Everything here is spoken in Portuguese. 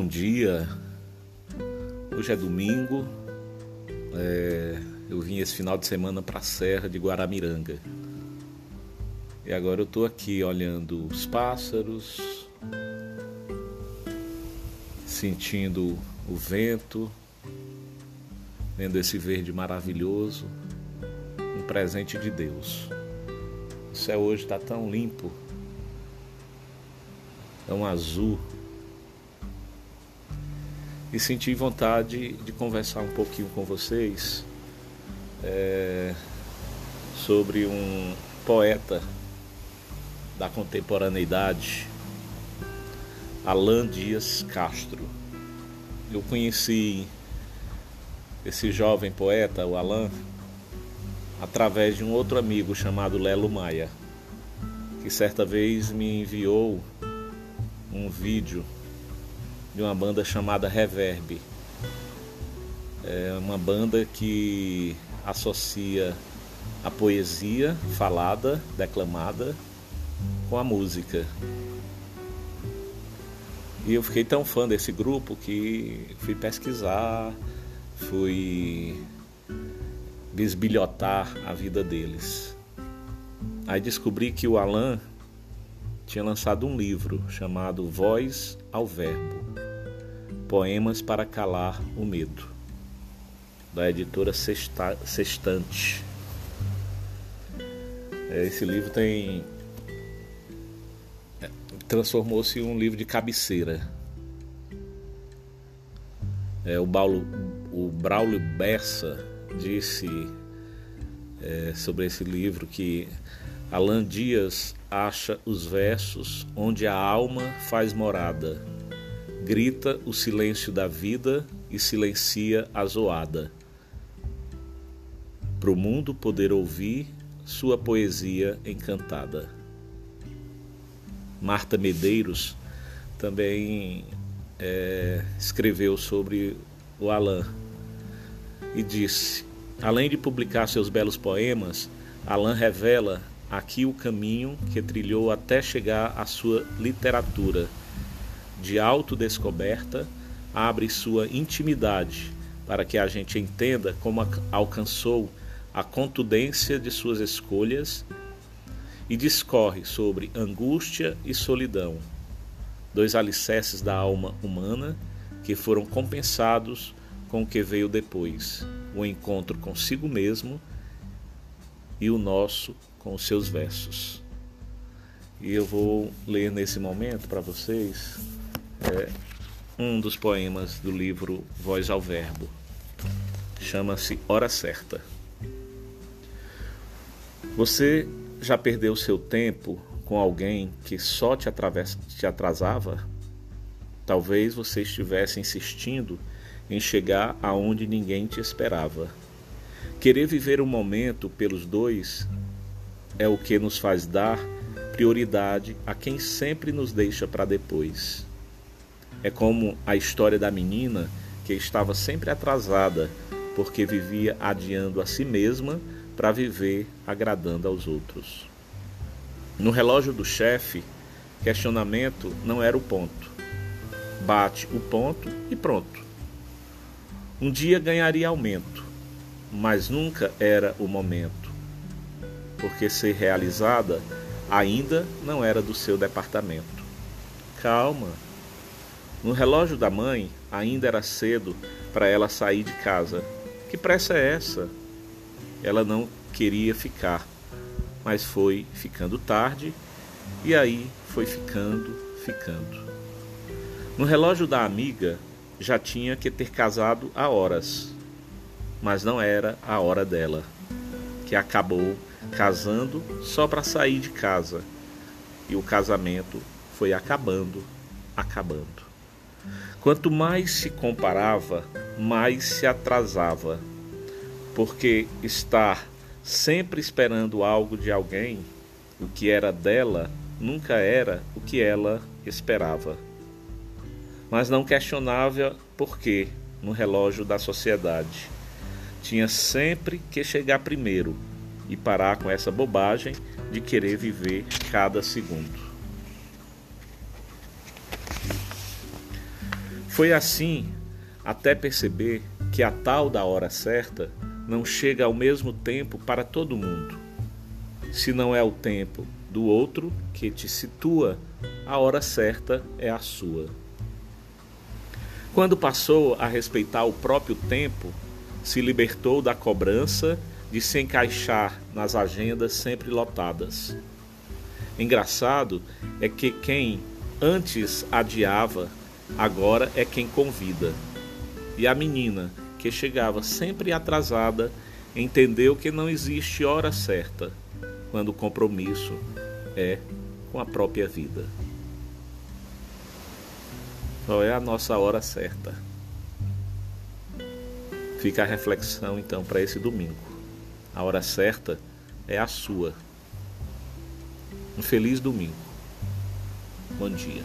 Bom dia. Hoje é domingo. É, eu vim esse final de semana para a Serra de Guaramiranga. E agora eu estou aqui olhando os pássaros, sentindo o vento, vendo esse verde maravilhoso, um presente de Deus. O céu hoje está tão limpo, tão azul e senti vontade de conversar um pouquinho com vocês é, sobre um poeta da contemporaneidade, Alain Dias Castro. Eu conheci esse jovem poeta, o Alain, através de um outro amigo chamado Lelo Maia, que certa vez me enviou um vídeo de uma banda chamada Reverb. É uma banda que associa a poesia falada, declamada, com a música. E eu fiquei tão fã desse grupo que fui pesquisar, fui bisbilhotar a vida deles. Aí descobri que o Alan tinha lançado um livro chamado Voz ao Verbo Poemas para Calar o Medo, da editora Sexta, Sextante. É, esse livro tem. É, transformou-se em um livro de cabeceira. É, o, Paulo, o Braulio Bessa disse é, sobre esse livro que Alan Dias acha os versos onde a alma faz morada grita o silêncio da vida e silencia a zoada. Para o mundo poder ouvir sua poesia encantada. Marta Medeiros também é, escreveu sobre o Alain e disse: além de publicar seus belos poemas, Alain revela aqui o caminho que trilhou até chegar à sua literatura. De autodescoberta, abre sua intimidade para que a gente entenda como alcançou a contundência de suas escolhas e discorre sobre angústia e solidão, dois alicerces da alma humana que foram compensados com o que veio depois, o encontro consigo mesmo e o nosso com os seus versos. E eu vou ler nesse momento para vocês é um dos poemas do livro Voz ao Verbo. Chama-se Hora Certa. Você já perdeu seu tempo com alguém que só te, te atrasava? Talvez você estivesse insistindo em chegar aonde ninguém te esperava. Querer viver o um momento pelos dois é o que nos faz dar prioridade a quem sempre nos deixa para depois. É como a história da menina que estava sempre atrasada porque vivia adiando a si mesma para viver agradando aos outros. No relógio do chefe, questionamento não era o ponto. Bate o ponto e pronto. Um dia ganharia aumento, mas nunca era o momento, porque ser realizada ainda não era do seu departamento. Calma, no relógio da mãe, ainda era cedo para ela sair de casa. Que pressa é essa? Ela não queria ficar, mas foi ficando tarde e aí foi ficando, ficando. No relógio da amiga, já tinha que ter casado há horas, mas não era a hora dela, que acabou casando só para sair de casa. E o casamento foi acabando, acabando. Quanto mais se comparava, mais se atrasava, porque estar sempre esperando algo de alguém, o que era dela, nunca era o que ela esperava. Mas não questionava por quê no relógio da sociedade. Tinha sempre que chegar primeiro e parar com essa bobagem de querer viver cada segundo. Foi assim até perceber que a tal da hora certa não chega ao mesmo tempo para todo mundo. Se não é o tempo do outro que te situa, a hora certa é a sua. Quando passou a respeitar o próprio tempo, se libertou da cobrança de se encaixar nas agendas sempre lotadas. Engraçado é que quem antes adiava, agora é quem convida. E a menina, que chegava sempre atrasada, entendeu que não existe hora certa quando o compromisso é com a própria vida. Qual é a nossa hora certa? Fica a reflexão então para esse domingo. A hora certa é a sua. Um feliz domingo. Bom dia.